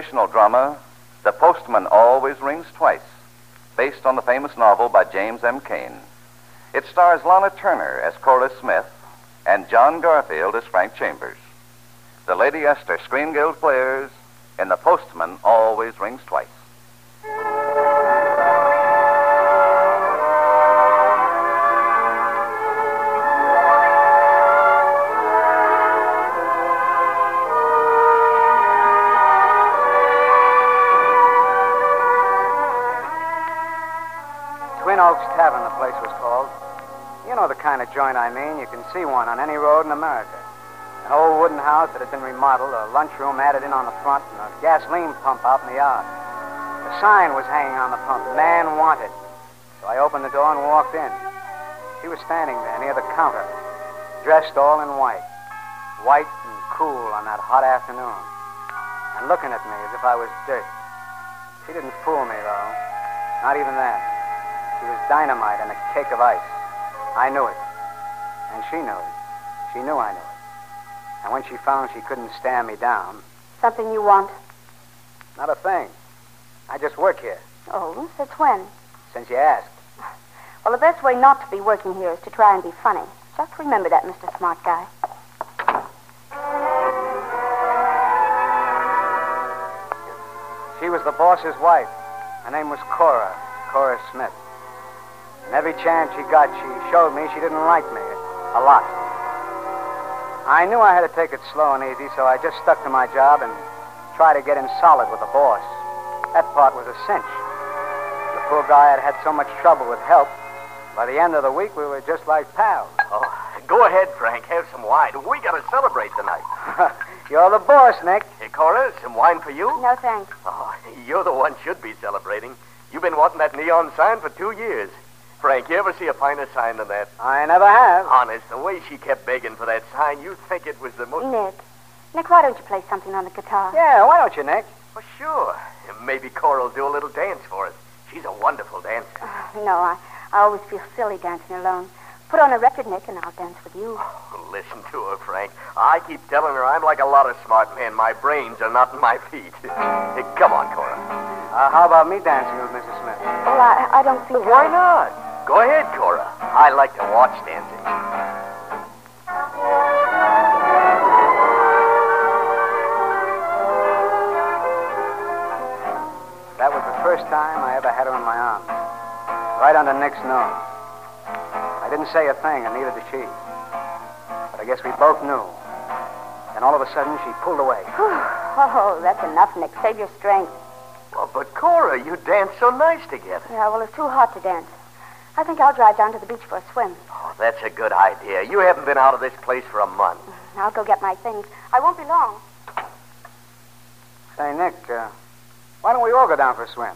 sensational drama, The Postman Always Rings Twice, based on the famous novel by James M. Cain. It stars Lana Turner as Cora Smith and John Garfield as Frank Chambers. The Lady Esther Screen Guild Players in The Postman Always Rings Twice. Joint I mean. You can see one on any road in America. An old wooden house that had been remodeled, a lunchroom added in on the front, and a gasoline pump out in the yard. A sign was hanging on the pump, man wanted. So I opened the door and walked in. She was standing there near the counter, dressed all in white. White and cool on that hot afternoon. And looking at me as if I was dirt. She didn't fool me, though. Not even then. She was dynamite and a cake of ice. I knew it. She knew. She knew I knew it. And when she found she couldn't stand me down, Something you want? not a thing. I just work here, Oh, since when? since you asked. Well, the best way not to be working here is to try and be funny. Just remember that, Mr. Smart Guy. She was the boss's wife. Her name was Cora, Cora Smith. And every chance she got, she showed me she didn't like me. A lot. I knew I had to take it slow and easy, so I just stuck to my job and tried to get in solid with the boss. That part was a cinch. The poor guy had had so much trouble with help. By the end of the week, we were just like pals. Oh, go ahead, Frank. Have some wine. We got to celebrate tonight. You're the boss, Nick. Hey, Cora, some wine for you? No, thanks. Oh, you're the one should be celebrating. You've been wanting that neon sign for two years. Frank, you ever see a finer sign than that? I never have. Honest, the way she kept begging for that sign, you'd think it was the most. Nick. Nick, why don't you play something on the guitar? Yeah, why don't you, Nick? Well, sure. Maybe Cora will do a little dance for us. She's a wonderful dancer. No, I, I always feel silly dancing alone. Put on a record, Nick, and I'll dance with you. Listen to her, Frank. I keep telling her I'm like a lot of smart men. My brains are not in my feet. Hey, Come on, Cora. Uh, how about me dancing with Mrs. Smith? Well, I, I don't think. Why not? Go ahead, Cora. I like to watch dancing. That was the first time I ever had her in my arms. Right under Nick's nose. I didn't say a thing, and neither did she. But I guess we both knew. Then all of a sudden, she pulled away. Oh, that's enough, Nick. Save your strength. Well, but Cora, you dance so nice together. Yeah, well, it's too hot to dance. I think I'll drive down to the beach for a swim. Oh, that's a good idea. You haven't been out of this place for a month. I'll go get my things. I won't be long. Say, Nick, uh, why don't we all go down for a swim?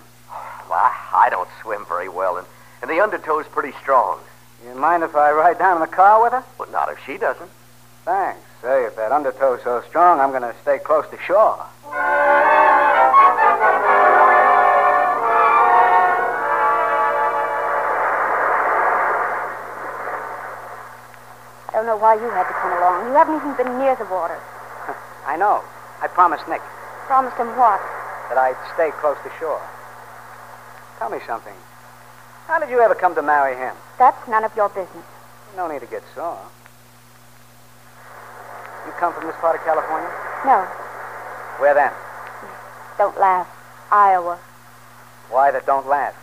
Well, I, I don't swim very well, and, and the undertow's pretty strong. You mind if I ride down in the car with her? But not if she doesn't. Thanks. Say, if that undertow's so strong, I'm going to stay close to shore. Don't know why you had to come along. You haven't even been near the water. I know. I promised Nick Promised him what? that I'd stay close to shore. Tell me something. How did you ever come to marry him? That's none of your business. No need to get sore. You come from this part of California? No, Where then? don't laugh. Iowa. Why that don't laugh?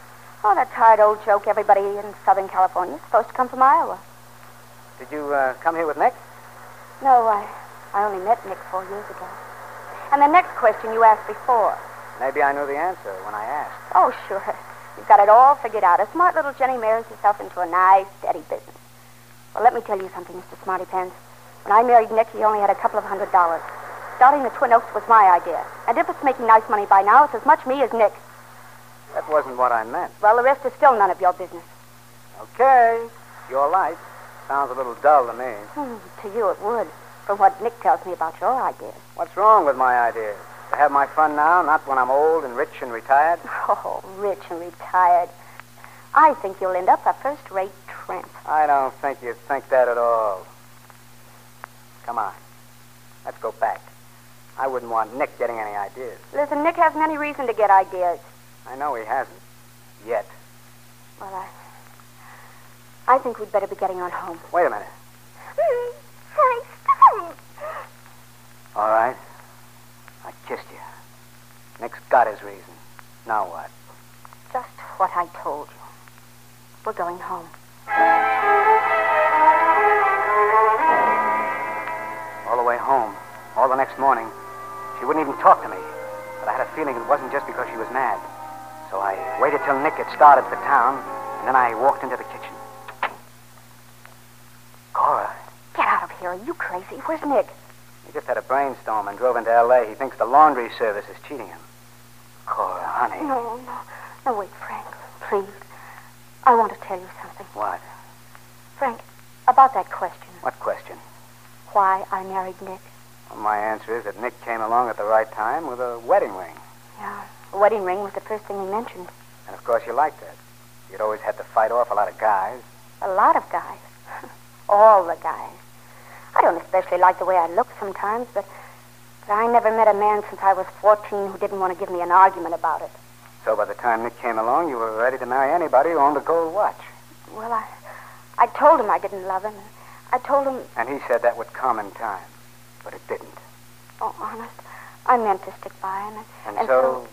Oh, that tired old joke. Everybody in Southern California is supposed to come from Iowa. Did you uh, come here with Nick? No, I, I only met Nick four years ago. And the next question you asked before. Maybe I knew the answer when I asked. Oh, sure. You've got it all figured out. A smart little Jenny marries herself into a nice, steady business. Well, let me tell you something, Mr. Smarty Pants. When I married Nick, he only had a couple of hundred dollars. Starting the Twin Oaks was my idea. And if it's making nice money by now, it's as much me as Nick. That wasn't what I meant. Well, the rest is still none of your business. Okay. Your light. Sounds a little dull to me. Hmm, to you, it would. From what Nick tells me about your ideas. What's wrong with my ideas? To have my fun now, not when I'm old and rich and retired? Oh, rich and retired. I think you'll end up a first-rate tramp. I don't think you'd think that at all. Come on. Let's go back. I wouldn't want Nick getting any ideas. Listen, Nick hasn't any reason to get ideas. I know he hasn't. Yet. Well, I. I think we'd better be getting on home. Wait a minute. Mm-hmm. Stop. All right. I kissed you. Nick's got his reason. Now what? Just what I told you. We're going home. All the way home, all the next morning, she wouldn't even talk to me. But I had a feeling it wasn't just because she was mad. So I waited till Nick had started for town, and then I walked into the kitchen. Cora, Get out of here. Are you crazy? Where's Nick? he just had a brainstorm and drove into L.A. He thinks the laundry service is cheating him. Cora, honey. No, no. No, wait, Frank. Please. I want to tell you something. What? Frank, about that question. What question? Why I married Nick. Well, my answer is that Nick came along at the right time with a wedding ring. Yeah. The wedding ring was the first thing he mentioned. And of course you liked that. You'd always had to fight off a lot of guys. A lot of guys. All the guys. I don't especially like the way I look sometimes, but, but I never met a man since I was 14 who didn't want to give me an argument about it. So by the time Nick came along, you were ready to marry anybody who owned a gold watch. Well, I, I told him I didn't love him. I told him, And he said that would come in time. But it didn't. oh, honest, I meant to stick by him. And, And, so,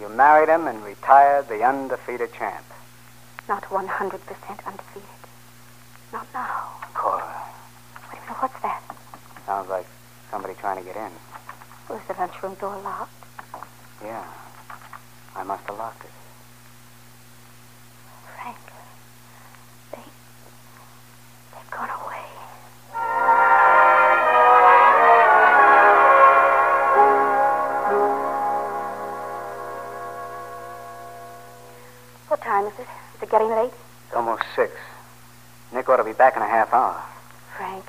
you married him and retired the undefeated champ. not 100% undefeated. Not now. Cora. Wait a minute, what's that? Sounds like somebody trying to get in. Was the lunchroom door locked? Yeah. I must have locked it. Frank, they, they've gone away. What time is it? Is it getting late? It's almost six. Nick ought to be back in a half hour. Frank,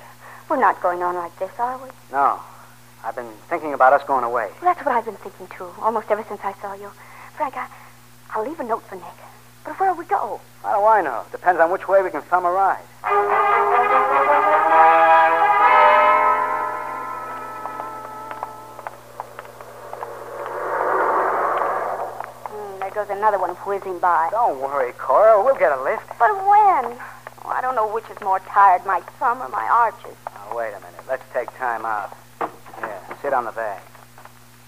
we're not going on like this, are we? No. I've been thinking about us going away. Well, that's what I've been thinking, too, almost ever since I saw you. Frank, I, I'll leave a note for Nick. But where'll we go? How do I know? Depends on which way we can thumb a ride. Hmm, there goes another one whizzing by. Don't worry, Cora. We'll get a lift. But when? Oh, I don't know which is more tired, my thumb or my arches. Wait a minute. Let's take time out. Yeah, sit on the bag.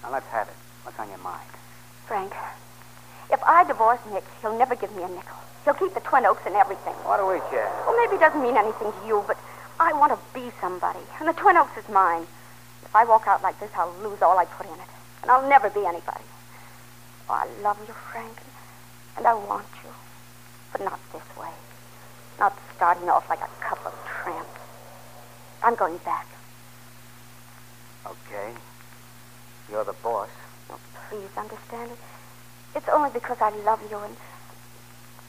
Now, let's have it. What's on your mind? Frank, if I divorce Nick, he'll never give me a nickel. He'll keep the Twin Oaks and everything. What do we care? Well, maybe it doesn't mean anything to you, but I want to be somebody, and the Twin Oaks is mine. If I walk out like this, I'll lose all I put in it, and I'll never be anybody. Oh, I love you, Frank, and I want you, but not this way. Not starting off like a couple of. I'm going back. Okay. You're the boss. Oh, please understand it. It's only because I love you and.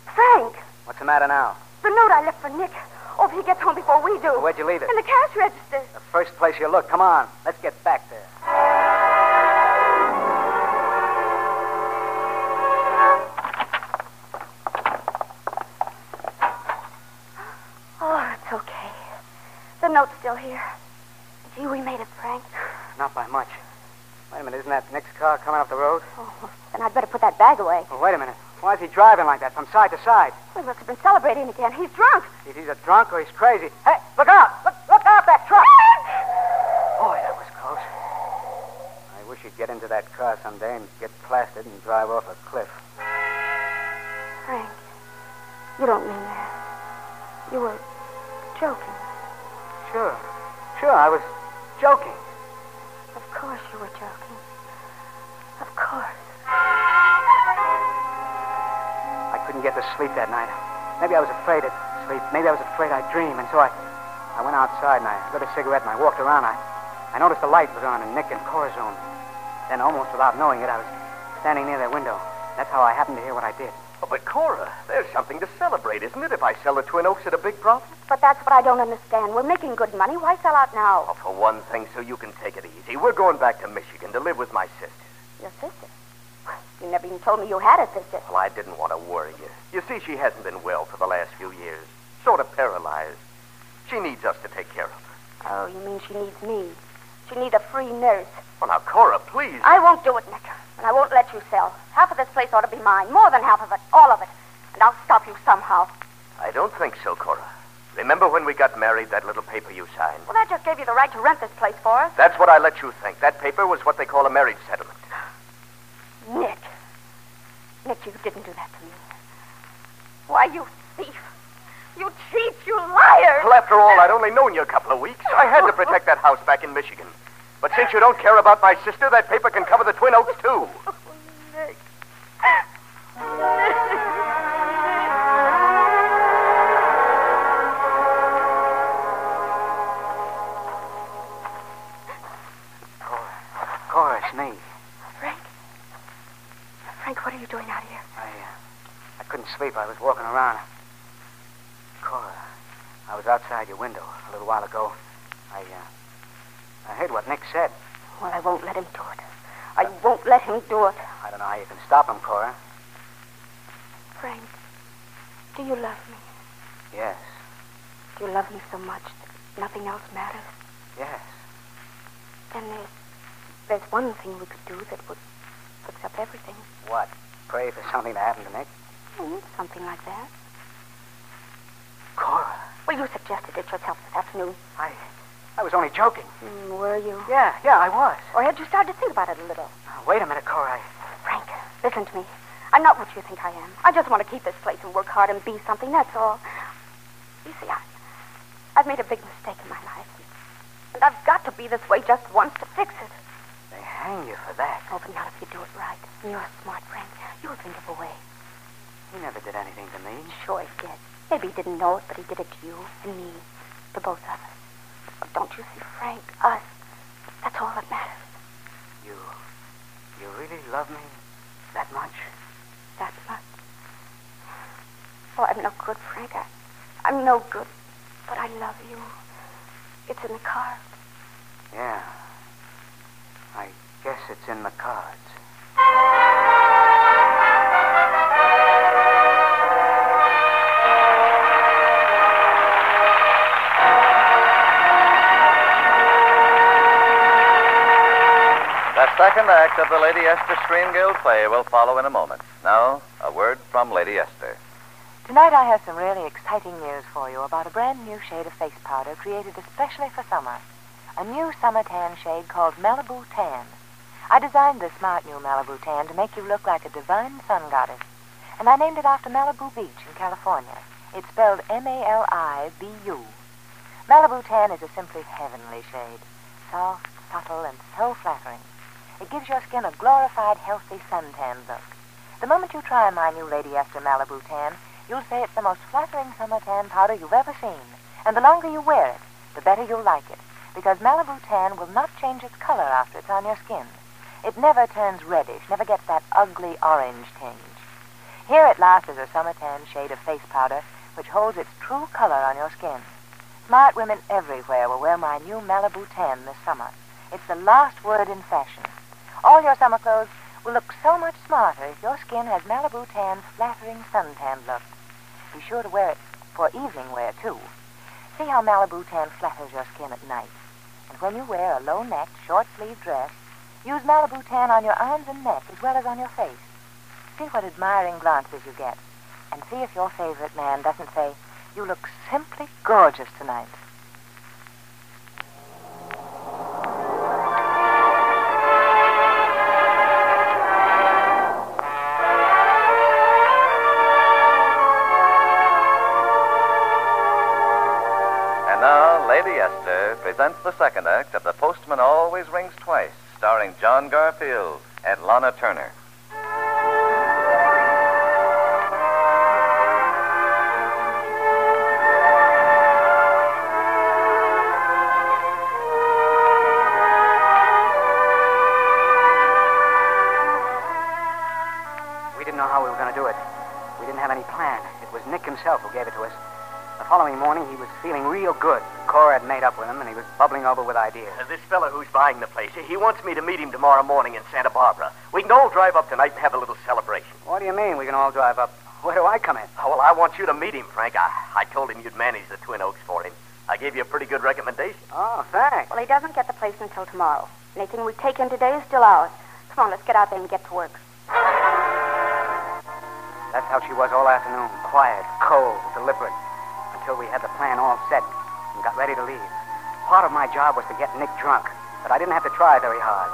Frank! What's the matter now? The note I left for Nick. Oh, if he gets home before we do. Where'd you leave it? In the cash register. The first place you look. Come on. Let's get back there. Still here. Gee, we made it, Frank. Not by much. Wait a minute. Isn't that Nick's car coming up the road? Oh, then I'd better put that bag away. Oh, wait a minute. Why is he driving like that from side to side? We must have been celebrating again. He's drunk. He's either drunk or he's crazy. Hey, look out! Look, look out, that truck! Boy, that was close. I wish he'd get into that car someday and get plastered and drive off a cliff. Frank, you don't mean that. You were joking. Sure. I was joking. Of course you were joking. Of course. I couldn't get to sleep that night. Maybe I was afraid of sleep. Maybe I was afraid I'd dream. And so I, I went outside and I lit a cigarette and I walked around. I, I noticed the light was on in Nick and Cora's room. Then, almost without knowing it, I was standing near their window. That's how I happened to hear what I did. Oh, but Cora, there's something to celebrate, isn't it, if I sell the Twin Oaks at a big profit? But that's what I don't understand. We're making good money. Why sell out now? Well, for one thing, so you can take it easy. We're going back to Michigan to live with my sister. Your sister. You never even told me you had a sister. Well, I didn't want to worry you. You see, she hasn't been well for the last few years. Sort of paralyzed. She needs us to take care of her. Oh, you mean she needs me? She needs a free nurse. Well, now, Cora, please. I won't do it, Nick. And I won't let you sell. Half of this place ought to be mine. More than half of it. All of it. And I'll stop you somehow. I don't think so, Cora. Remember when we got married, that little paper you signed? Well, that just gave you the right to rent this place for us. That's what I let you think. That paper was what they call a marriage settlement. Nick. Nick, you didn't do that to me. Why, you thief. You cheat, you liar. Well, after all, I'd only known you a couple of weeks. I had to protect that house back in Michigan. But since you don't care about my sister, that paper can cover the Twin Oaks, too. Nick. Cora. Cora, it's me. Frank? Frank, what are you doing out here? I, uh, I couldn't sleep. I was walking around. Cora, I was outside your window a little while ago. I, uh, I heard what Nick said. Well, I won't let him do it. I won't let him do it. I don't know how you can stop him, Cora. Frank, do you love me? Yes, Do you love me so much that nothing else matters? yes. Then there's, there's one thing we could do that would fix up everything. What? Pray for something to happen to Nick? Hmm, something like that. Cora, Well, you suggested it yourself this afternoon. I, I was only joking. Hmm, were you? Yeah, yeah, I was. Or had you started to think about it a little? Now, wait a minute, Cora. Frank, listen to me. I'm not what you think I am. I just want to keep this place and work hard and be something, that's all. You see, I, I've made a big mistake in my life. And I've got to be this way just once to fix it. they hang you for that. Oh, but not if you do it right. And you're a smart friend. You'll think of a way. He never did anything to me. Sure he did. Maybe he didn't know it, but he did it to you and me. To both of us. But don't you see, Frank? Us. That's all that matters. You, you really love me that much? That much. Oh, I'm no good, Frank. I, I'm no good. But I love you. It's in the cards. Yeah. I guess it's in the cards. Second act of the Lady Esther Screen Guild play will follow in a moment. Now, a word from Lady Esther. Tonight I have some really exciting news for you about a brand new shade of face powder created especially for summer. A new summer tan shade called Malibu Tan. I designed this smart new Malibu Tan to make you look like a divine sun goddess. And I named it after Malibu Beach in California. It's spelled M-A-L-I-B-U. Malibu Tan is a simply heavenly shade. Soft, subtle, and so flattering. It gives your skin a glorified, healthy suntan look. The moment you try my new Lady Esther Malibu Tan, you'll say it's the most flattering summer tan powder you've ever seen. And the longer you wear it, the better you'll like it. Because Malibu Tan will not change its color after it's on your skin. It never turns reddish, never gets that ugly orange tinge. Here at last is a summer tan shade of face powder which holds its true color on your skin. Smart women everywhere will wear my new Malibu Tan this summer. It's the last word in fashion. All your summer clothes will look so much smarter if your skin has Malibu Tan's flattering suntan look. Be sure to wear it for evening wear, too. See how Malibu Tan flatters your skin at night. And when you wear a low-necked, short-sleeved dress, use Malibu Tan on your arms and neck as well as on your face. See what admiring glances you get. And see if your favorite man doesn't say, you look simply gorgeous tonight. Presents the second act of The Postman Always Rings Twice, starring John Garfield and Lana Turner. We didn't know how we were going to do it. We didn't have any plan. It was Nick himself who gave it to us. The following morning, he was feeling real good. Cora had made up with was bubbling over with ideas. Uh, this fellow who's buying the place, he wants me to meet him tomorrow morning in Santa Barbara. We can all drive up tonight and have a little celebration. What do you mean we can all drive up? Where do I come in? Oh, well, I want you to meet him, Frank. I, I told him you'd manage the Twin Oaks for him. I gave you a pretty good recommendation. Oh, thanks. Well, he doesn't get the place until tomorrow. Anything we take in today is still ours. Come on, let's get out there and get to work. That's how she was all afternoon. Quiet, cold, deliberate. Until we had the plan all set and got ready to leave. Part of my job was to get Nick drunk, but I didn't have to try very hard.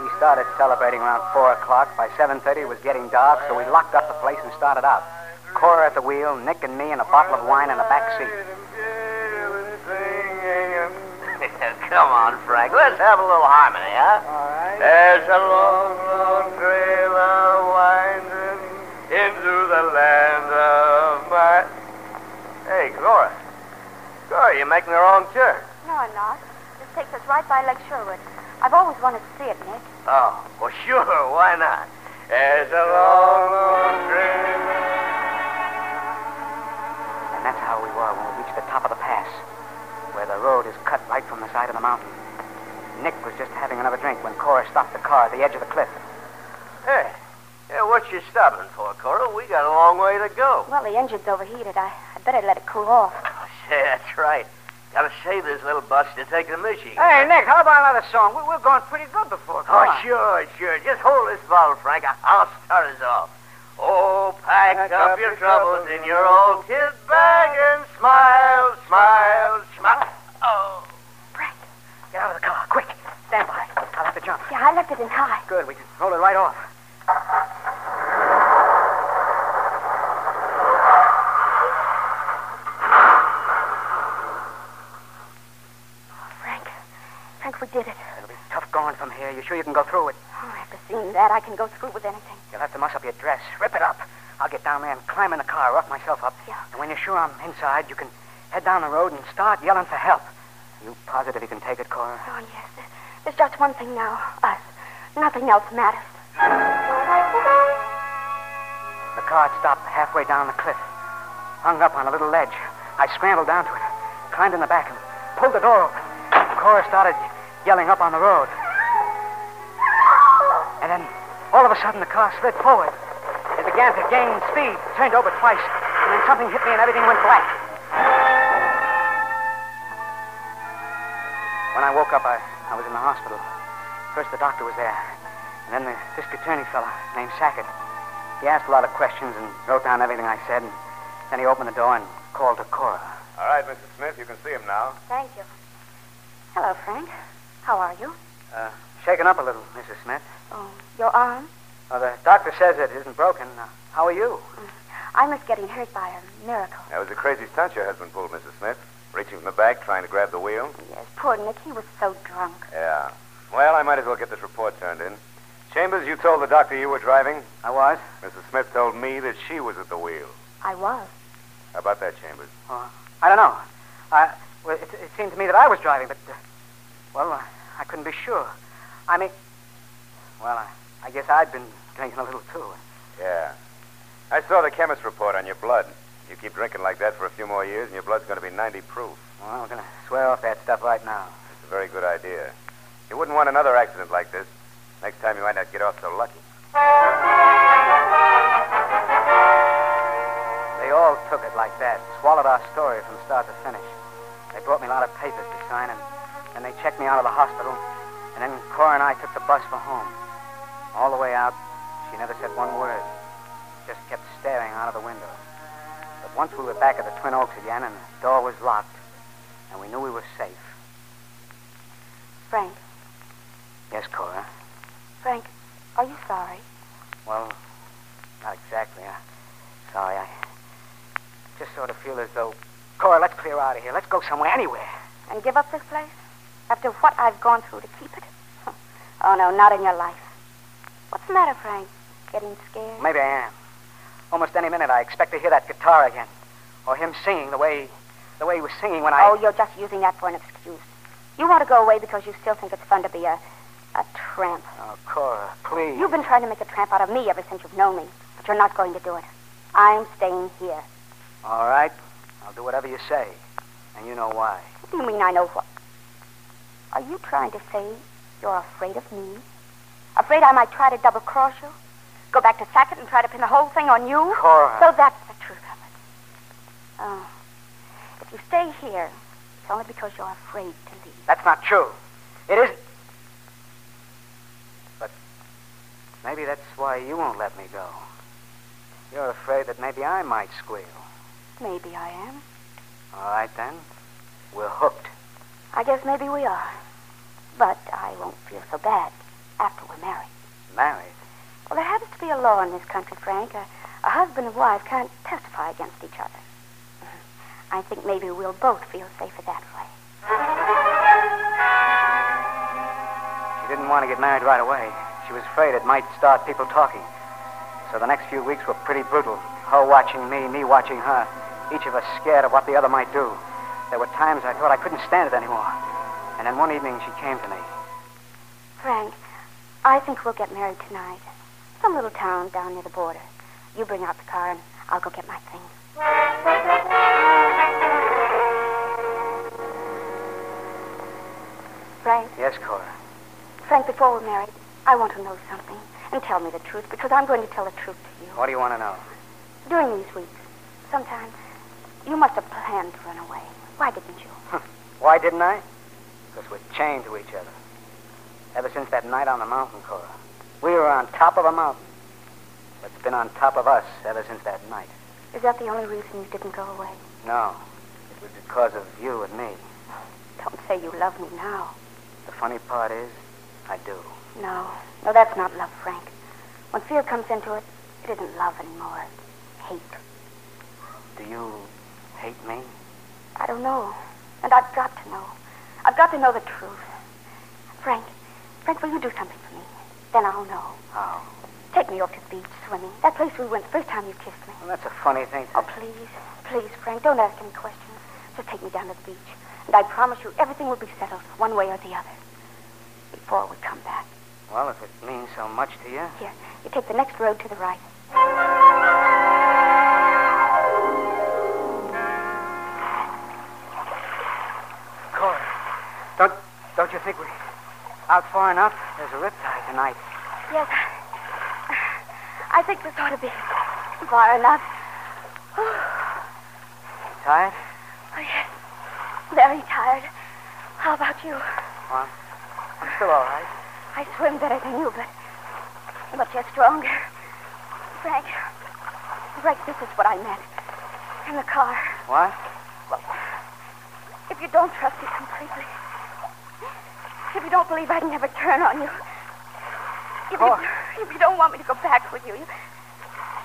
We started celebrating around 4 o'clock. By 7.30, it was getting dark, so we locked up the place and started out. Cora at the wheel, Nick and me, and a bottle of wine in the back seat. Come on, Frank. Let's have a little harmony, huh? All right. There's a long, Cora, you're making the wrong turn. No, I'm not. This takes us right by Lake Sherwood. I've always wanted to see it, Nick. Oh, well, sure. Why not? There's a long, long trail. And that's how we were when we reached the top of the pass, where the road is cut right from the side of the mountain. Nick was just having another drink when Cora stopped the car at the edge of the cliff. Hey, hey, what you stopping for, Cora? We got a long way to go. Well, the engine's overheated. I, I'd better let it cool off. Oh, Say, that's right. Gotta save this little bus to take to Michigan. Hey, Nick, how about another song? We, we're going pretty good before. Come Oh, on. sure, sure. Just hold this bottle, Frank. I- I'll start us off. Oh, pack, Pack up, up your your troubles troubles in your old kid bag and smile, smile, smile. Oh. Frank. Get out of the car, quick. Stand by. I'll have to jump. Yeah, I left it in high. Good, we can roll it right off. Frank. Frank, we did it. It'll be tough going from here. You sure you can go through it? Oh, after seeing that, I can go through with anything. You'll have to muss up your dress. Rip it up. I'll get down there and climb in the car, rough myself up. Yeah. And when you're sure I'm inside, you can head down the road and start yelling for help. Are You positive you can take it, Cora? Oh, yes. There's just one thing now. Us. Nothing else matters. The car had stopped halfway down the cliff, hung up on a little ledge. I scrambled down to it, climbed in the back, and pulled the door open. Cora started yelling up on the road. And then, all of a sudden, the car slid forward. It began to gain speed, turned over twice, and then something hit me and everything went black. When I woke up, I, I was in the hospital. First, the doctor was there, and then the district attorney fellow named Sackett. He asked a lot of questions and wrote down everything I said, and then he opened the door and called to Cora. All right, Mrs. Smith, you can see him now. Thank you. Hello, Frank. How are you? Uh, shaken up a little, Mrs. Smith. Oh, your arm? Well, the doctor says it isn't broken. Uh, how are you? I must getting hurt by a miracle. That was a crazy stunt your husband pulled, Mrs. Smith. Reaching from the back, trying to grab the wheel. Yes, poor Nick. He was so drunk. Yeah. Well, I might as well get this report turned in. Chambers, you told the doctor you were driving. I was. Mrs. Smith told me that she was at the wheel. I was. How about that, Chambers? Uh, I don't know. I, well, it, it seemed to me that I was driving, but, uh, well, uh, I couldn't be sure. I mean, well, I, I guess I'd been drinking a little too. Yeah. I saw the chemist report on your blood. You keep drinking like that for a few more years, and your blood's going to be 90 proof. Well, I'm going to swear off that stuff right now. It's a very good idea. You wouldn't want another accident like this. Next time you might not get off so lucky. They all took it like that, swallowed our story from start to finish. They brought me a lot of papers to sign, and then they checked me out of the hospital. And then Cora and I took the bus for home. All the way out, she never said one word. Just kept staring out of the window. But once we were back at the Twin Oaks again, and the door was locked, and we knew we were safe. Frank. Yes, Cora. Frank, are you sorry? Well, not exactly. Uh, sorry, I just sort of feel as though. Cora, let's clear out of here. Let's go somewhere, anywhere. And give up this place? After what I've gone through to keep it? Oh, no, not in your life. What's the matter, Frank? Getting scared? Maybe I am. Almost any minute, I expect to hear that guitar again, or him singing the way, the way he was singing when I. Oh, you're just using that for an excuse. You want to go away because you still think it's fun to be a, a tramp. Oh, Cora, please. You've been trying to make a tramp out of me ever since you've known me, but you're not going to do it. I'm staying here. All right. I'll do whatever you say, and you know why. What do you mean I know what? Are you trying to say you're afraid of me? Afraid I might try to double cross you? Go back to Sackett and try to pin the whole thing on you? Cora. So that's the truth of it. Oh. If you stay here, it's only because you're afraid to leave. That's not true. It isn't. But maybe that's why you won't let me go. You're afraid that maybe I might squeal. Maybe I am. All right, then. We're hooked. I guess maybe we are. But I won't feel so bad after we're married. Married. Well, there happens to be a law in this country, Frank. A, a husband and wife can't testify against each other. Mm-hmm. I think maybe we'll both feel safer that way. She didn't want to get married right away. She was afraid it might start people talking. So the next few weeks were pretty brutal. Her watching me, me watching her. Each of us scared of what the other might do. There were times I thought I couldn't stand it anymore. And then one evening she came to me. Frank, I think we'll get married tonight. Some little town down near the border. You bring out the car and I'll go get my things. Frank, Yes, Cora. Frank, before we're married, I want to know something. And tell me the truth, because I'm going to tell the truth to you. What do you want to know? During these weeks, sometimes, you must have planned to run away. Why didn't you? Why didn't I? Because we're chained to each other. Ever since that night on the mountain, Cora. We were on top of a mountain. But it's been on top of us ever since that night. Is that the only reason you didn't go away? No. It was because of you and me. Don't say you love me now. The funny part is, I do. No, no, that's not love, Frank. When fear comes into it, it isn't love anymore. It's hate. Do you hate me? I don't know. And I've got to know. I've got to know the truth. Frank, Frank, will you do something for me? Then I'll know. How? Take me off to the beach swimming. That place we went the first time you kissed me. Well, that's a funny thing to... Oh, please, please, Frank, don't ask any questions. Just take me down to the beach. And I promise you everything will be settled one way or the other before we come back. Well, if it means so much to you. Here, you take the next road to the right. Don't, you think we out far enough? There's a riptide tonight. Yes, I think this ought to be far enough. Tired? Oh, yes, very tired. How about you? Well, I'm, I'm still all right. I swim better than you, but but you're stronger. Frank, Frank, this is what I meant. In the car. What? Well, if you don't trust me completely, if you don't believe I'd never turn on you, if, Oh. you, if you don't want me to go back with you, you,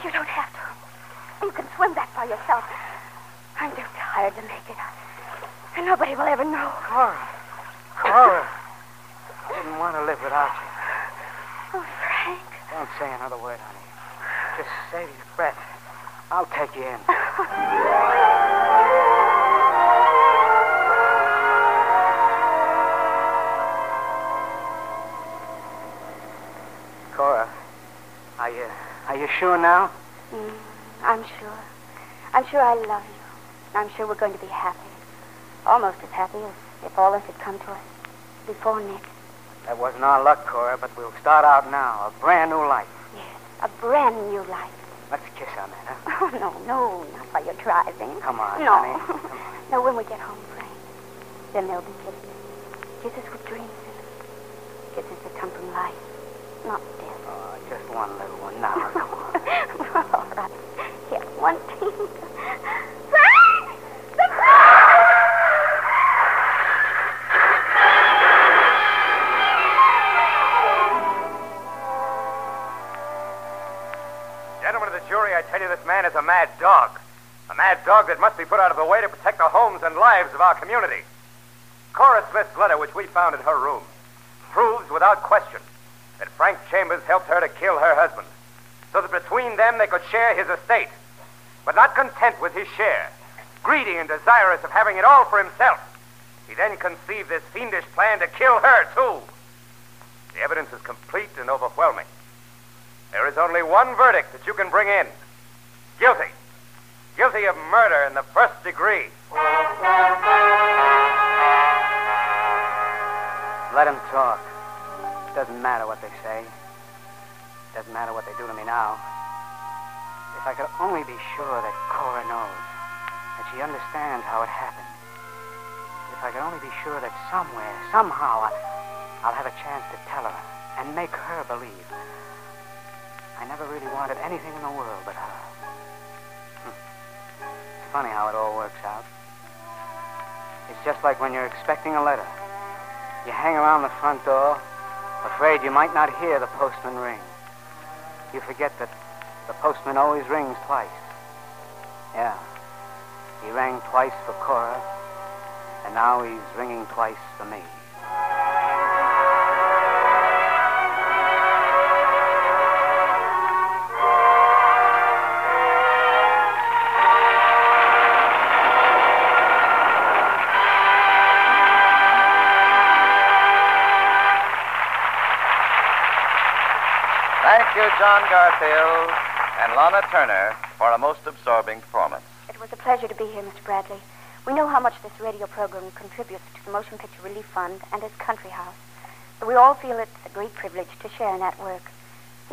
you don't have to. You can swim back by yourself. I'm too tired to make it. And nobody will ever know. Cora. Cora. I didn't want to live without you. Oh, Frank. Don't say another word, honey. Just save your breath. I'll take you in. are you are you sure now? Mm, I'm sure. I'm sure I love you. I'm sure we're going to be happy. Almost as happy as if all this had come to us before Nick. That wasn't our luck, Cora, but we'll start out now. A brand new life. Yes, a brand new life. Let's kiss on that, huh? Oh, no, no, not while you're driving. Come on, no. honey. Come on. no, when we get home, Frank. Then there'll be kisses. Kisses with dreams in them. Kisses that come from life, not death. Just one little one now. Come on. All right. Here, one team. Frank! The Gentlemen of the jury, I tell you this man is a mad dog. A mad dog that must be put out of the way to protect the homes and lives of our community. Cora Smith's letter, which we found in her room, proves without question that Frank Chambers helped her to kill her husband, so that between them they could share his estate. But not content with his share, greedy and desirous of having it all for himself, he then conceived this fiendish plan to kill her, too. The evidence is complete and overwhelming. There is only one verdict that you can bring in guilty. Guilty of murder in the first degree. Let him talk. It doesn't matter what they say. It doesn't matter what they do to me now. If I could only be sure that Cora knows. that she understands how it happened. If I could only be sure that somewhere, somehow, I, I'll have a chance to tell her and make her believe. I never really wanted anything in the world but her. Hmm. It's funny how it all works out. It's just like when you're expecting a letter. You hang around the front door, afraid you might not hear the postman ring. You forget that the postman always rings twice. Yeah. He rang twice for Cora, and now he's ringing twice for me. John Garfield and Lana Turner, for a most absorbing performance. It was a pleasure to be here, Mr. Bradley. We know how much this radio program contributes to the Motion Picture Relief Fund and its country house. So we all feel it's a great privilege to share in that work.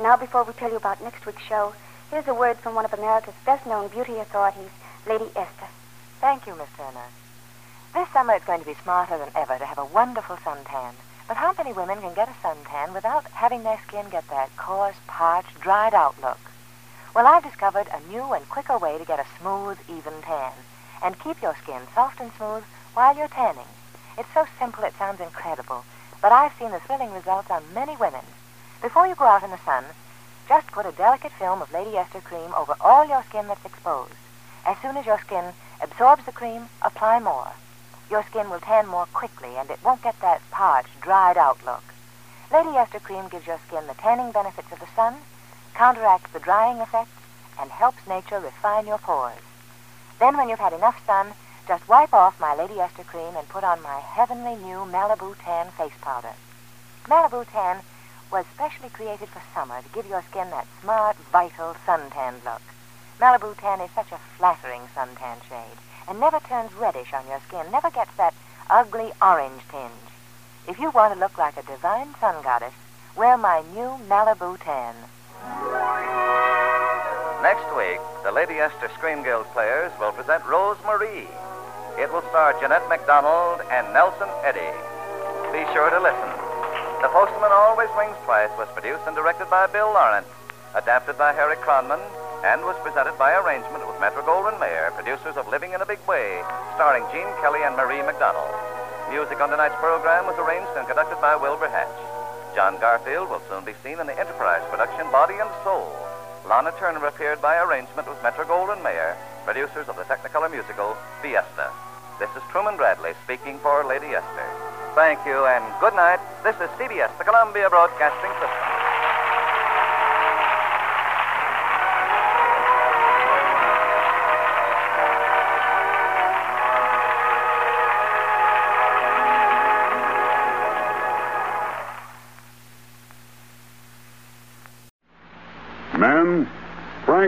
Now, before we tell you about next week's show, here's a word from one of America's best-known beauty authorities, Lady Esther. Thank you, Miss Turner. This summer it's going to be smarter than ever to have a wonderful suntan. But how many women can get a suntan without having their skin get that coarse, parched, dried out look? Well, I've discovered a new and quicker way to get a smooth, even tan and keep your skin soft and smooth while you're tanning. It's so simple it sounds incredible, but I've seen the thrilling results on many women. Before you go out in the sun, just put a delicate film of Lady Esther cream over all your skin that's exposed. As soon as your skin absorbs the cream, apply more. Your skin will tan more quickly and it won't get that parched, dried out look. Lady Esther cream gives your skin the tanning benefits of the sun, counteracts the drying effects, and helps nature refine your pores. Then when you've had enough sun, just wipe off my Lady Esther cream and put on my heavenly new Malibu Tan face powder. Malibu Tan was specially created for summer to give your skin that smart, vital suntan look. Malibu Tan is such a flattering suntan shade and never turns reddish on your skin, never gets that ugly orange tinge. If you want to look like a divine sun goddess, wear my new Malibu Tan. Next week, the Lady Esther Screen Guild players will present Rose Marie. It will star Jeanette MacDonald and Nelson Eddy. Be sure to listen. The Postman Always Rings Twice was produced and directed by Bill Lawrence, adapted by Harry Kronman, and was presented by arrangement with Metro Goldwyn Mayer, producers of Living in a Big Way, starring Gene Kelly and Marie McDonald. Music on tonight's program was arranged and conducted by Wilbur Hatch. John Garfield will soon be seen in the Enterprise production Body and Soul. Lana Turner appeared by arrangement with Metro Goldwyn Mayer, producers of the Technicolor musical Fiesta. This is Truman Bradley speaking for Lady Esther. Thank you and good night. This is CBS, the Columbia Broadcasting System.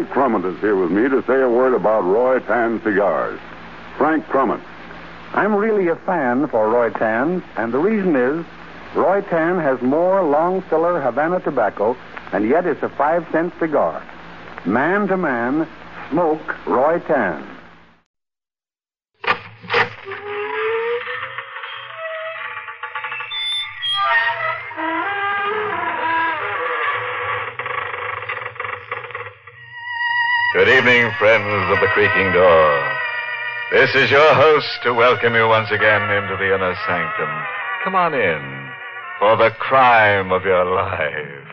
Frank Crumit is here with me to say a word about Roi-Tan cigars. Frank Crumit. I'm really a fan for Roi-Tan, and the reason is Roi-Tan has more long filler Havana tobacco, and yet it's a five cent cigar. Man to man, smoke Roi-Tan. Evening, friends of the creaking door. This is your host to welcome you once again into the inner sanctum. Come on in for the crime of your life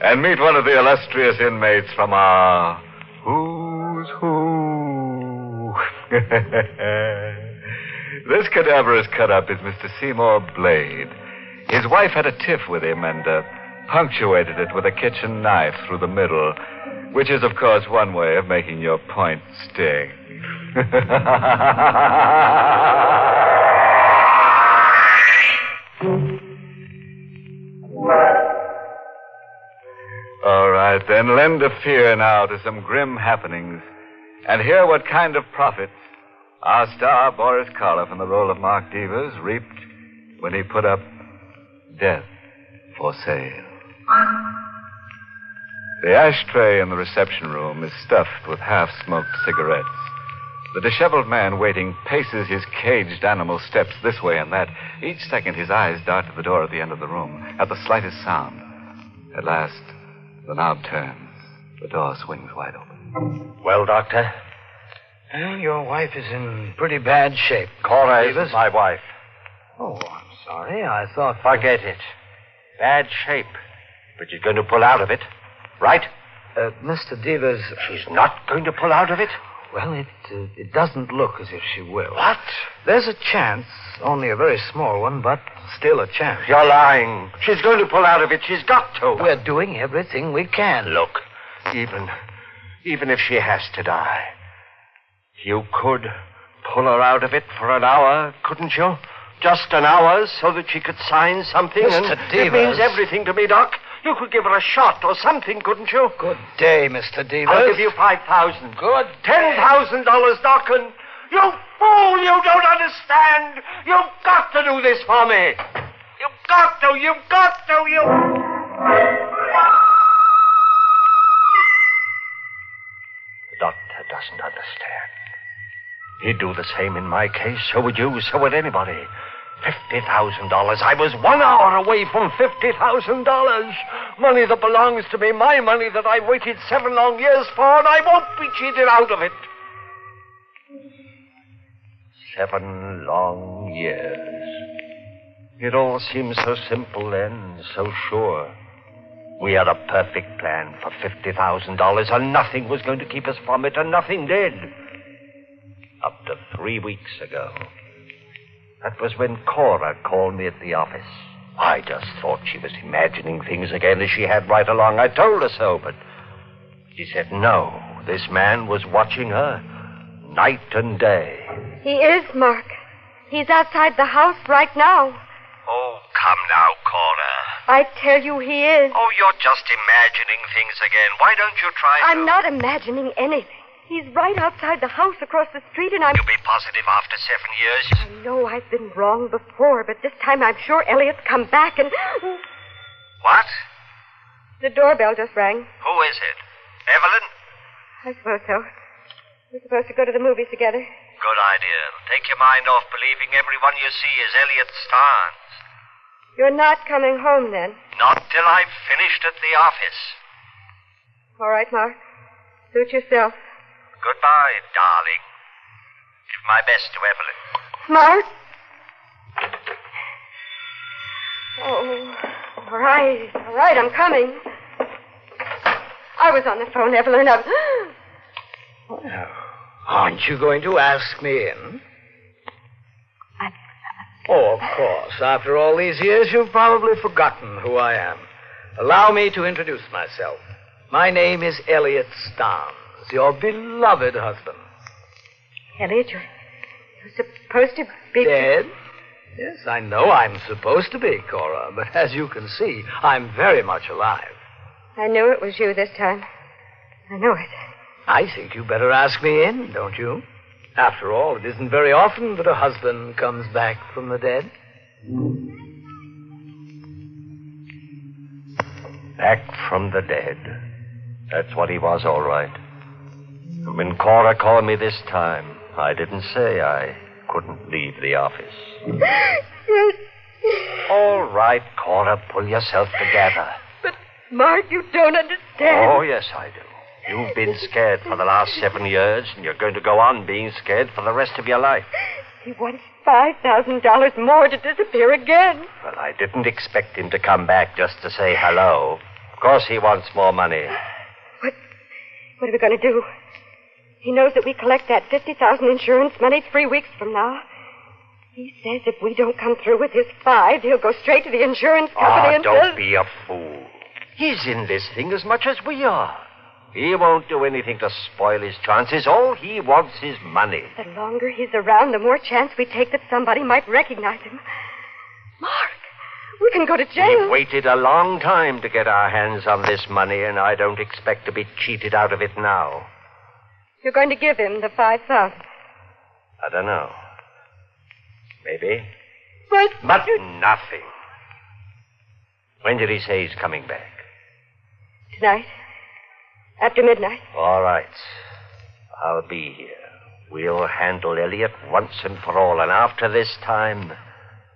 and meet one of the illustrious inmates from our Who's Who. this cadaverous cut up is Mr. Seymour Blade. His wife had a tiff with him and uh, punctuated it with a kitchen knife through the middle, which is, of course, one way of making your point sting. All right, then, lend a fear now to some grim happenings and hear what kind of profits our star Boris Karloff in the role of Mark Devers reaped when he put up Death for Sale. The ashtray in the reception room is stuffed with half smoked cigarettes. The disheveled man waiting paces his caged animal steps this way and that. Each second, his eyes dart to the door at the end of the room at the slightest sound. At last, the knob turns. The door swings wide open. Well, Doctor? Well, your wife is in pretty bad shape. Cora Davis? is my wife. Oh, I'm sorry. I thought. Forget it. Bad shape. But she's going to pull out of it. Right? Uh, Mr. Devers. She's not going to pull out of it? Well, it uh, it doesn't look as if she will. What? There's a chance, only a very small one, but still a chance. You're lying. She's going to pull out of it. She's got to. We're doing everything we can. Look, even even if she has to die, you could pull her out of it for an hour, couldn't you? Just an hour so that she could sign something. Mr. It means everything to me, Doc. You could give her a shot or something, couldn't you? Good day, Mr. Devers. I'll give you five thousand. Good Ten thousand dollars, Doc, and you fool, you don't understand. You've got to do this for me. You've got to, you've got to, you. The doctor doesn't understand. He'd do the same in my case. So would you. So would anybody. Fifty thousand dollars. I was one hour away from fifty thousand dollars. Money that belongs to me. My money that I waited seven long years for, and I won't be cheated out of it. Seven long years. It all seemed so simple then, so sure. We had a perfect plan for $50,000, and nothing was going to keep us from it, and nothing did. Up to three weeks ago. That was when Cora called me at the office. I just thought she was imagining things again as she had right along. I told her so, but she said no. This man was watching her night and day. He is, Mark. He's outside the house right now. Oh, come now, Cora. I tell you he is. Oh, you're just imagining things again. Why don't you try I'm not imagining anything. He's right outside the house across the street, and I'm. You'll be positive after seven years? I know I've been wrong before, but this time I'm sure Elliot's come back and. What? The doorbell just rang. Who is it? Evelyn? I suppose so. We're supposed to go to the movies together. Good idea. Take your mind off believing everyone you see is Elliot Starnes. You're not coming home then. Not till I've finished at the office. All right, Mark. Suit yourself. Goodbye, darling. Give my best to Evelyn. Mark? Oh, all right, all right, I'm coming. I was on the phone, Evelyn. I'm... Aren't you going to ask me in? Oh, of course. After all these years, you've probably forgotten who I am. Allow me to introduce myself. My name is Elliot Starnes, your beloved husband. Elliot, you're, you're supposed to be. Dead? Yes, I know I'm supposed to be, Cora, but as you can see, I'm very much alive. I knew it was you this time. I knew it. I think you better ask me in, don't you? After all, it isn't very often that a husband comes back from the dead. Back from the dead. That's what he was, all right. When Cora called me this time, I didn't say I couldn't leave the office. All right, Cora, pull yourself together. But, Mark, you don't understand. Oh, yes, I do. You've been scared for the last seven years, and you're going to go on being scared for the rest of your life. He wants $5,000 more to disappear again. Well, I didn't expect him to come back just to say hello. Of course, he wants more money. What, what are we going to do? He knows that we collect that 50000 insurance money three weeks from now. He says if we don't come through with his five, he'll go straight to the insurance company Ah, and don't says... be a fool. He's in this thing as much as we are. He won't do anything to spoil his chances. All he wants is money. The longer he's around, the more chance we take that somebody might recognize him. Mark, we can go to jail. We've waited a long time to get our hands on this money, and I don't expect to be cheated out of it now. You're going to give him the 5000 I don't know. Maybe. But... But nothing. When did he say he's coming back? Tonight, after midnight. All right. I'll be here. We'll handle Elliot once and for all, and after this time,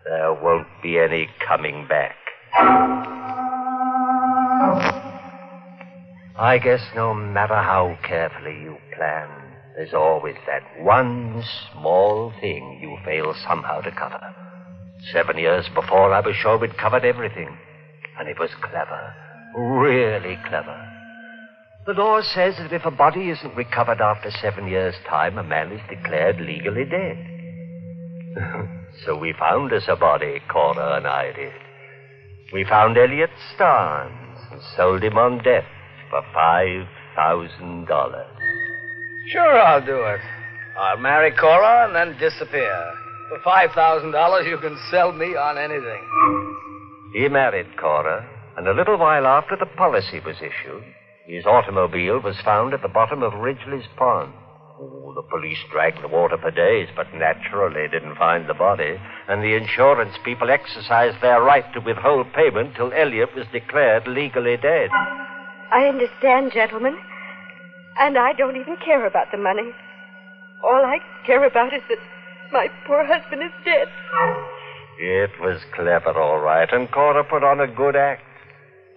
there won't be any coming back. I guess no matter how carefully you plan, there's always that one small thing you fail somehow to cover. Seven years before, I was sure we'd covered everything. And it was clever. Really clever. The law says that if a body isn't recovered after seven years' time, a man is declared legally dead. so we found us a body, Cora and I did. We found Elliot Starnes and sold him on death for five thousand dollars. Sure, I'll do it. I'll marry Cora and then disappear. For $5,000, you can sell me on anything. He married Cora, and a little while after the policy was issued, his automobile was found at the bottom of Ridgely's Pond. Oh, the police dragged the water for days, but naturally didn't find the body, and the insurance people exercised their right to withhold payment till Elliot was declared legally dead. I understand, gentlemen. And I don't even care about the money. All I care about is that my poor husband is dead. It was clever, all right, and Cora put on a good act.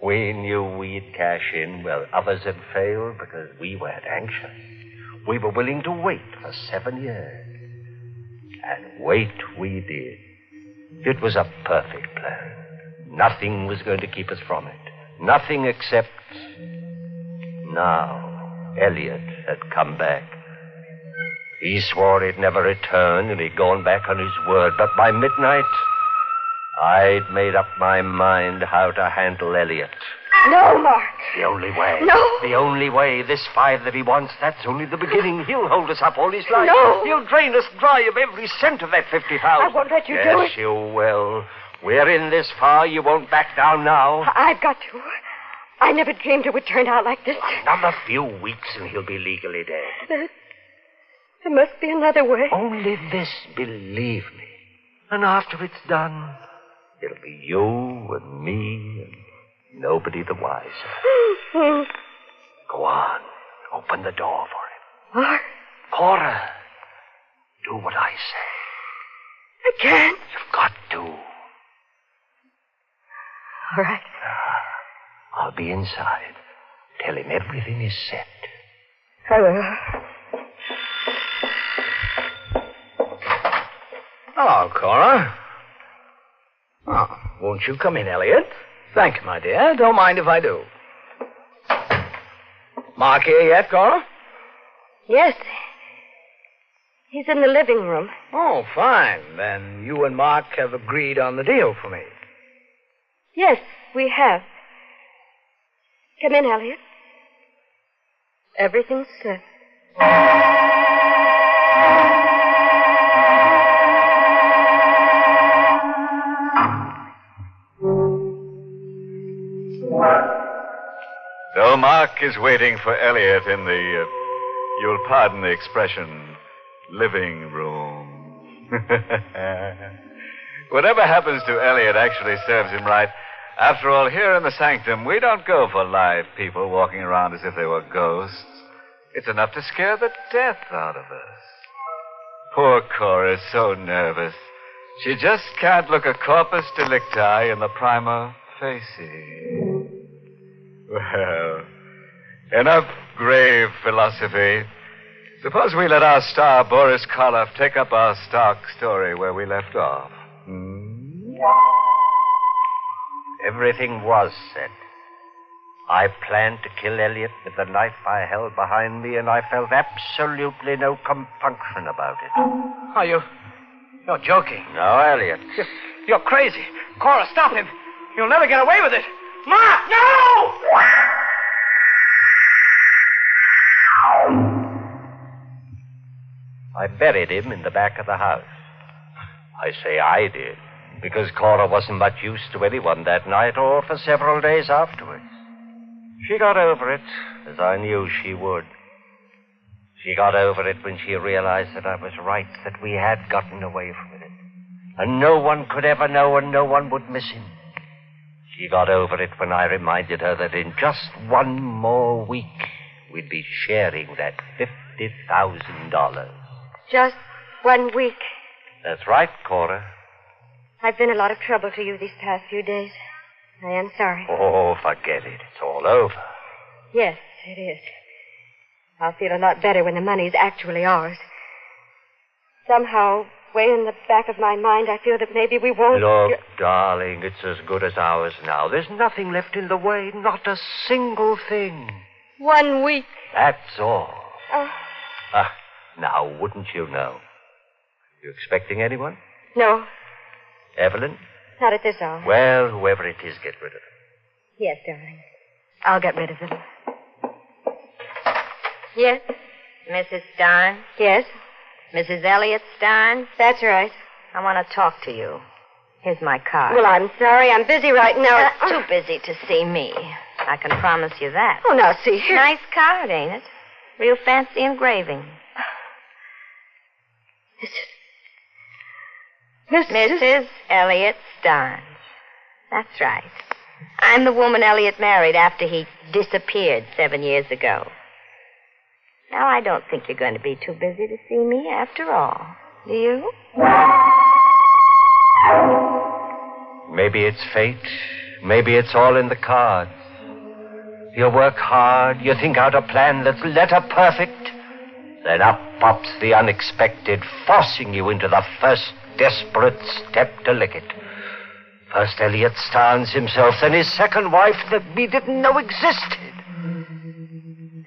We knew we'd cash in where others had failed because we weren't anxious. We were willing to wait for seven years. And wait we did. It was a perfect plan. Nothing was going to keep us from it. Nothing except. Now, Elliot had come back. He swore he'd never return and he'd gone back on his word, but by midnight, I'd made up my mind how to handle Elliot. No, Mark. The only way. No. The only way. This five that he wants, that's only the beginning. He'll hold us up all his life. No. He'll drain us dry of every cent of that 50000 I won't let you yes, do it. Yes, you will. We're in this far. You won't back down now. I've got to. I never dreamed it would turn out like this. Another few weeks and he'll be legally dead. There, there must be another way. Only this, believe me. And after it's done, it'll be you and me and nobody the wiser. Go on. Open the door for him. Mark, Cora, do what I say. I can't. You've got to. All right. Ah, I'll be inside. Tell him everything is set. I will. Hello, Cora. Oh, won't you come in, Elliot? Thank you, my dear. Don't mind if I do. Mark here yet, Cora? Yes. He's in the living room. Oh, fine. Then you and Mark have agreed on the deal for me. Yes, we have. Come in, Elliot. Everything's set. So Mark is waiting for Elliot in the, uh, you'll pardon the expression, living room. Whatever happens to Elliot actually serves him right. After all, here in the sanctum, we don't go for live people walking around as if they were ghosts. It's enough to scare the death out of us. Poor Cora is so nervous. She just can't look a corpus delicti in the prima facie. Well, enough grave philosophy. Suppose we let our star, Boris Karloff, take up our stock story where we left off. Hmm? Everything was set. I planned to kill Elliot with the knife I held behind me, and I felt absolutely no compunction about it. Are you. You're joking. No, Elliot. You're, you're crazy. Cora, stop him. You'll never get away with it. Mark, no! I buried him in the back of the house. I say I did, because Cora wasn't much use to anyone that night or for several days afterwards. She got over it, as I knew she would. She got over it when she realized that I was right, that we had gotten away from it. And no one could ever know, and no one would miss him. She got over it when I reminded her that in just one more week, we'd be sharing that $50,000. Just one week. That's right, Cora. I've been a lot of trouble to you these past few days. I am sorry. Oh, forget it. It's all over. Yes, it is. I'll feel a lot better when the money's actually ours. Somehow, way in the back of my mind, I feel that maybe we won't. Look, darling, it's as good as ours now. There's nothing left in the way, not a single thing. One week. That's all. Oh, Ah, now, wouldn't you know? You expecting anyone? no, Evelyn? not at this hour. Well, whoever it is, get rid of it. Yes, darling. I'll get rid of them. Yes? Mrs. Stein? Yes? Mrs. Elliot Stein? That's right. I want to talk to you. Here's my card. Well, I'm sorry. I'm busy right now. Uh, too busy to see me. I can promise you that. Oh, now, see here. Nice card, ain't it? Real fancy engraving. Mrs. Mrs. Elliot Stein. That's right. I'm the woman Elliot married after he disappeared seven years ago. Now, I don't think you're going to be too busy to see me after all. Do you? Maybe it's fate. Maybe it's all in the cards. You work hard, you think out a plan that's letter perfect. Then up pops the unexpected, forcing you into the first desperate step to lick it. First Elliot Starnes himself, then his second wife that we didn't know existed.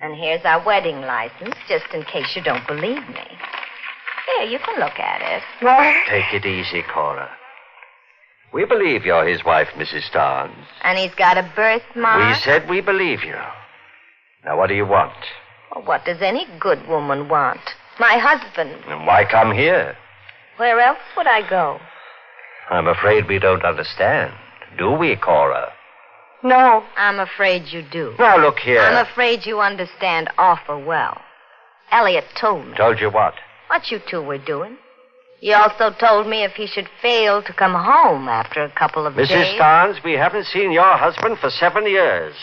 And here's our wedding license, just in case you don't believe me. Here, you can look at it. Take it easy, Cora. We believe you're his wife, Mrs. Starnes. And he's got a birthmark. We said we believe you. Now, what do you want? Well, what does any good woman want? My husband. And why come here? Where else would I go? I'm afraid we don't understand. Do we, Cora? No. I'm afraid you do. Now, look here. I'm afraid you understand awful well. Elliot told me Told you what? what you two were doing. He also told me if he should fail to come home after a couple of Mrs. days. Mrs. Starnes, we haven't seen your husband for seven years.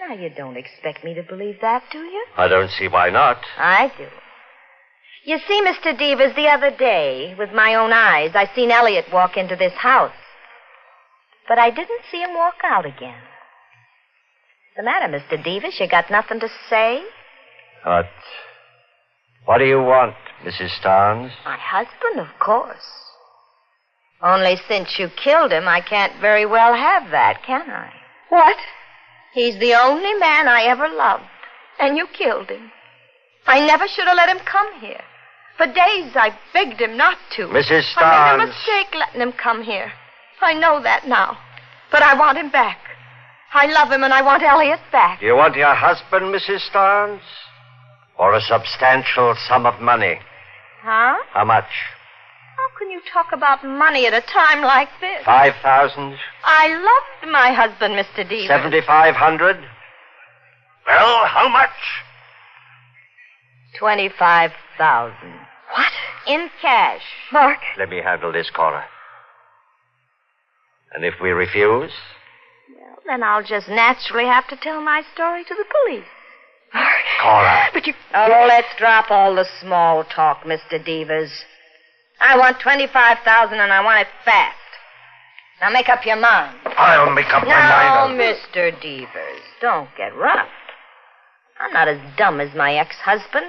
Now, you don't expect me to believe that, do you? I don't see why not. I do. You see, Mr. Devers, the other day, with my own eyes, I seen Elliot walk into this house. But I didn't see him walk out again. What's the matter, Mr. Devers? You got nothing to say? What? What do you want, Mrs. Starnes? My husband, of course. Only since you killed him, I can't very well have that, can I? What? He's the only man I ever loved, and you killed him. I never should have let him come here. For days I begged him not to. Mrs. Starnes. I made a mistake letting him come here. I know that now. But I want him back. I love him and I want Elliot back. Do you want your husband, Mrs. Starnes? Or a substantial sum of money? Huh? How much? How can you talk about money at a time like this? Five thousand? I loved my husband, Mr. Devers. Seventy-five hundred? Well, how much? Twenty-five thousand. What? In cash. Mark. Let me handle this, Cora. And if we refuse? Well, then I'll just naturally have to tell my story to the police. Mark. Cora. But you. Oh, let's drop all the small talk, Mr. Devers. I want twenty-five thousand, and I want it fast. Now make up your mind. I'll make up my Now, mind. Mr. Devers, don't get rough. I'm not as dumb as my ex-husband.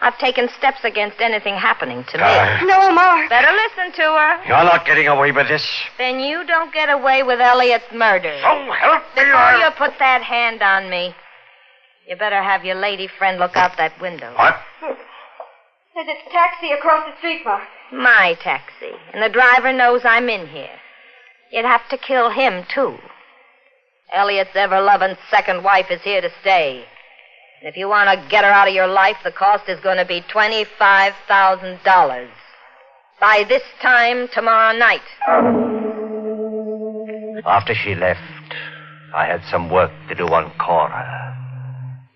I've taken steps against anything happening to me. Ah. No, Mark. Better listen to her. You're not getting away with this. Then you don't get away with Elliot's murder. So help me. Before I'll- you put that hand on me, you better have your lady friend look out that window. What? There's a taxi across the street, Mark. My taxi. And the driver knows I'm in here. You'd have to kill him, too. Elliot's ever loving second wife is here to stay. And if you want to get her out of your life, the cost is going to be $25,000. By this time tomorrow night. After she left, I had some work to do on Cora.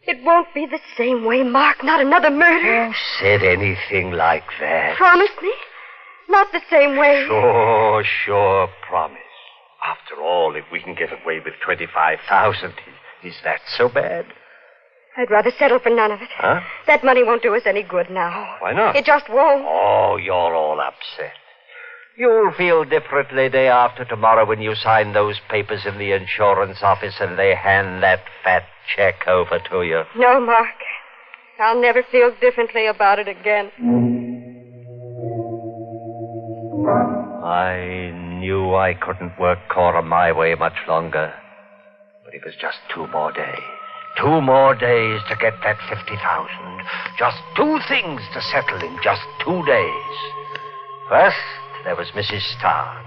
It won't be the same way, Mark. Not another murder. Said anything like that? Promise me. Not the same way. Sure, sure, promise. After all, if we can get away with 25,000, is that so bad? I'd rather settle for none of it. Huh? That money won't do us any good now. Why not? It just won't. Oh, you're all upset. You'll feel differently day after tomorrow when you sign those papers in the insurance office and they hand that fat check over to you. No, Mark. I'll never feel differently about it again. I knew I couldn't work Cora my way much longer. But it was just two more days. Two more days to get that 50,000. Just two things to settle in just two days. First, there was Mrs. Starr.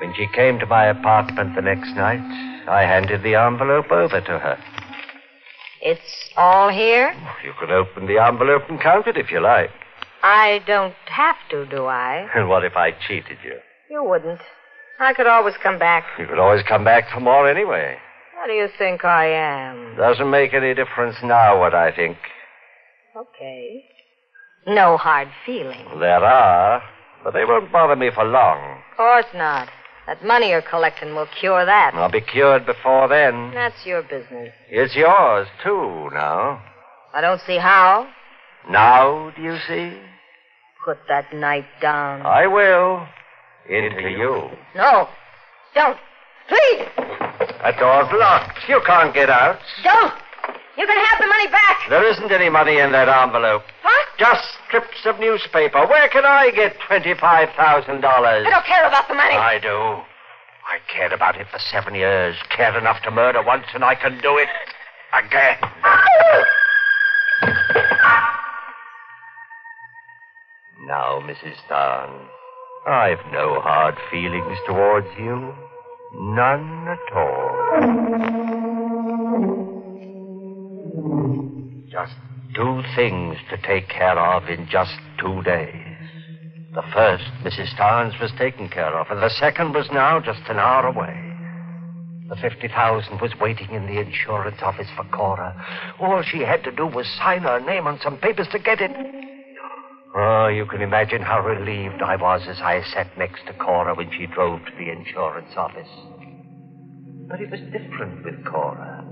When she came to my apartment the next night, I handed the envelope over to her. It's all here? You can open the envelope and count it if you like. I don't have to, do I? And what if I cheated you? You wouldn't. I could always come back. You could always come back for more anyway. What do you think I am? Doesn't make any difference now what I think. Okay. No hard feelings. There are, but they won't bother me for long. Of course not. That money you're collecting will cure that. I'll be cured before then. That's your business. It's yours, too, now. I don't see how. Now, do you see? Put that knife down. I will. Into you. No. Don't. Please. That door's locked. You can't get out. Don't. You can have the money back. There isn't any money in that envelope. Huh? Just strips of newspaper. Where can I get $25,000? I don't care about the money. I do. I cared about it for seven years. Cared enough to murder once, and I can do it again. Now, Mrs. Starn, I've no hard feelings towards you. None at all. Just two things to take care of in just two days. The first, Mrs. Starnes was taken care of, and the second was now just an hour away. The 50000 was waiting in the insurance office for Cora. All she had to do was sign her name on some papers to get it. Oh, you can imagine how relieved I was as I sat next to Cora when she drove to the insurance office. But it was different with Cora.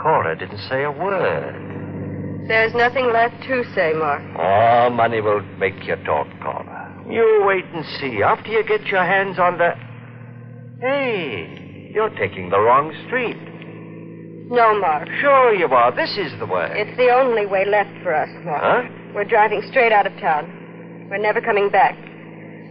Cora didn't say a word. There's nothing left to say, Mark. Oh, money will make you talk, Cora. You wait and see. After you get your hands on the. Hey, you're taking the wrong street. No, Mark. Sure you are. This is the way. It's the only way left for us, Mark. Huh? We're driving straight out of town. We're never coming back.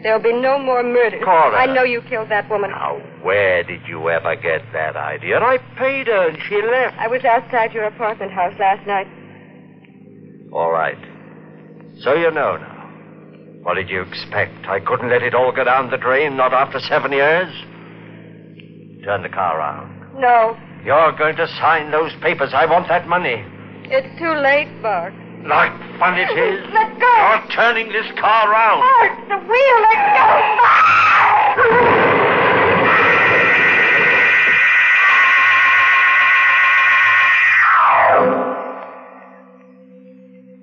There'll be no more murders. Cora. I know you killed that woman. Now, where did you ever get that idea? I paid her and she left. I was outside your apartment house last night. All right. So you know now. What did you expect? I couldn't let it all go down the drain, not after seven years? Turn the car around. No, You're going to sign those papers. I want that money. it's too late, Mark. Like fun it is. Let go. You're turning this car around. Mark, the wheel, let go.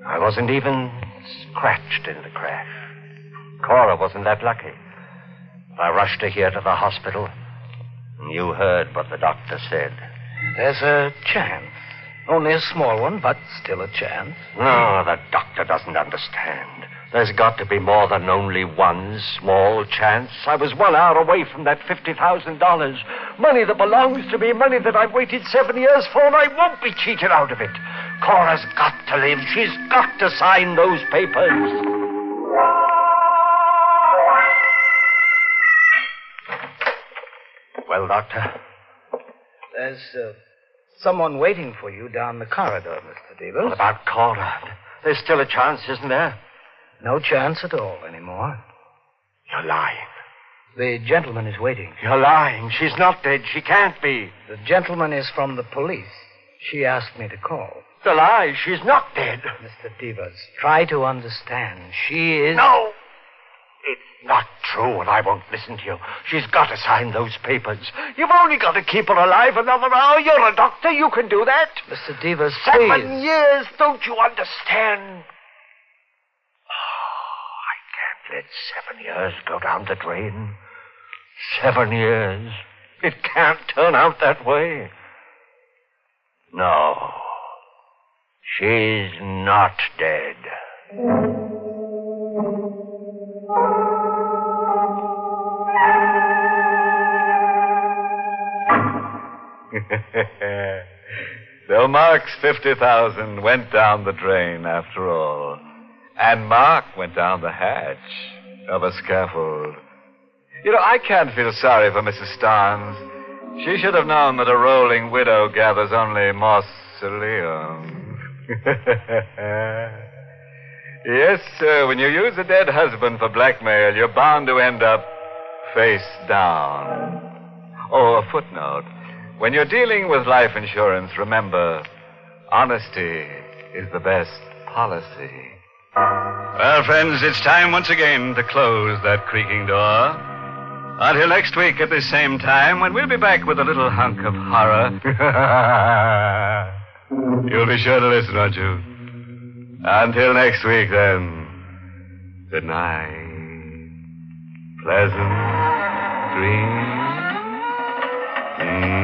I wasn't even scratched in the crash. Cora wasn't that lucky. I rushed her here to the hospital. And you heard what the doctor said. There's a chance. Only a small one, but still a chance. No, the doctor doesn't understand. There's got to be more than only one small chance. I was one hour away from that $50,000. Money that belongs to me, money that I've waited seven years for, and I won't be cheated out of it. Cora's got to live. She's got to sign those papers. Well, Doctor, There's uh, someone waiting for you down the corridor, Mr. Devers. what about Cora? There's still a chance, isn't there? No chance at all anymore. You're lying. The gentleman is waiting. You're lying. She's not dead. She can't be. The gentleman is from the police. She asked me to call. It's a lie. She's not dead. Mr. Devers, try to understand. She is. No. It's not true, and I won't listen to you. She's got to sign those papers. You've only got to keep her alive another hour. You're a doctor. You can do that. Mr. Devers, Seven please. years. Don't you understand? Oh, I can't let seven years go down the drain. Seven years. It can't turn out that way. No. She's not dead. so Mark's 50,000 went down the drain after all. And Mark went down the hatch of a scaffold. You know, I can't feel sorry for Mrs. Starnes. She should have known that a rolling widow gathers only mausoleums. yes, sir, when you use a dead husband for blackmail, you're bound to end up face down. Oh, a footnote. When you're dealing with life insurance, remember, honesty is the best policy. Well, friends, it's time once again to close that creaking door. Until next week at this same time, when we'll be back with a little hunk of horror. You'll be sure to listen, won't you? Until next week, then. Good night. Pleasant dreams. Mm.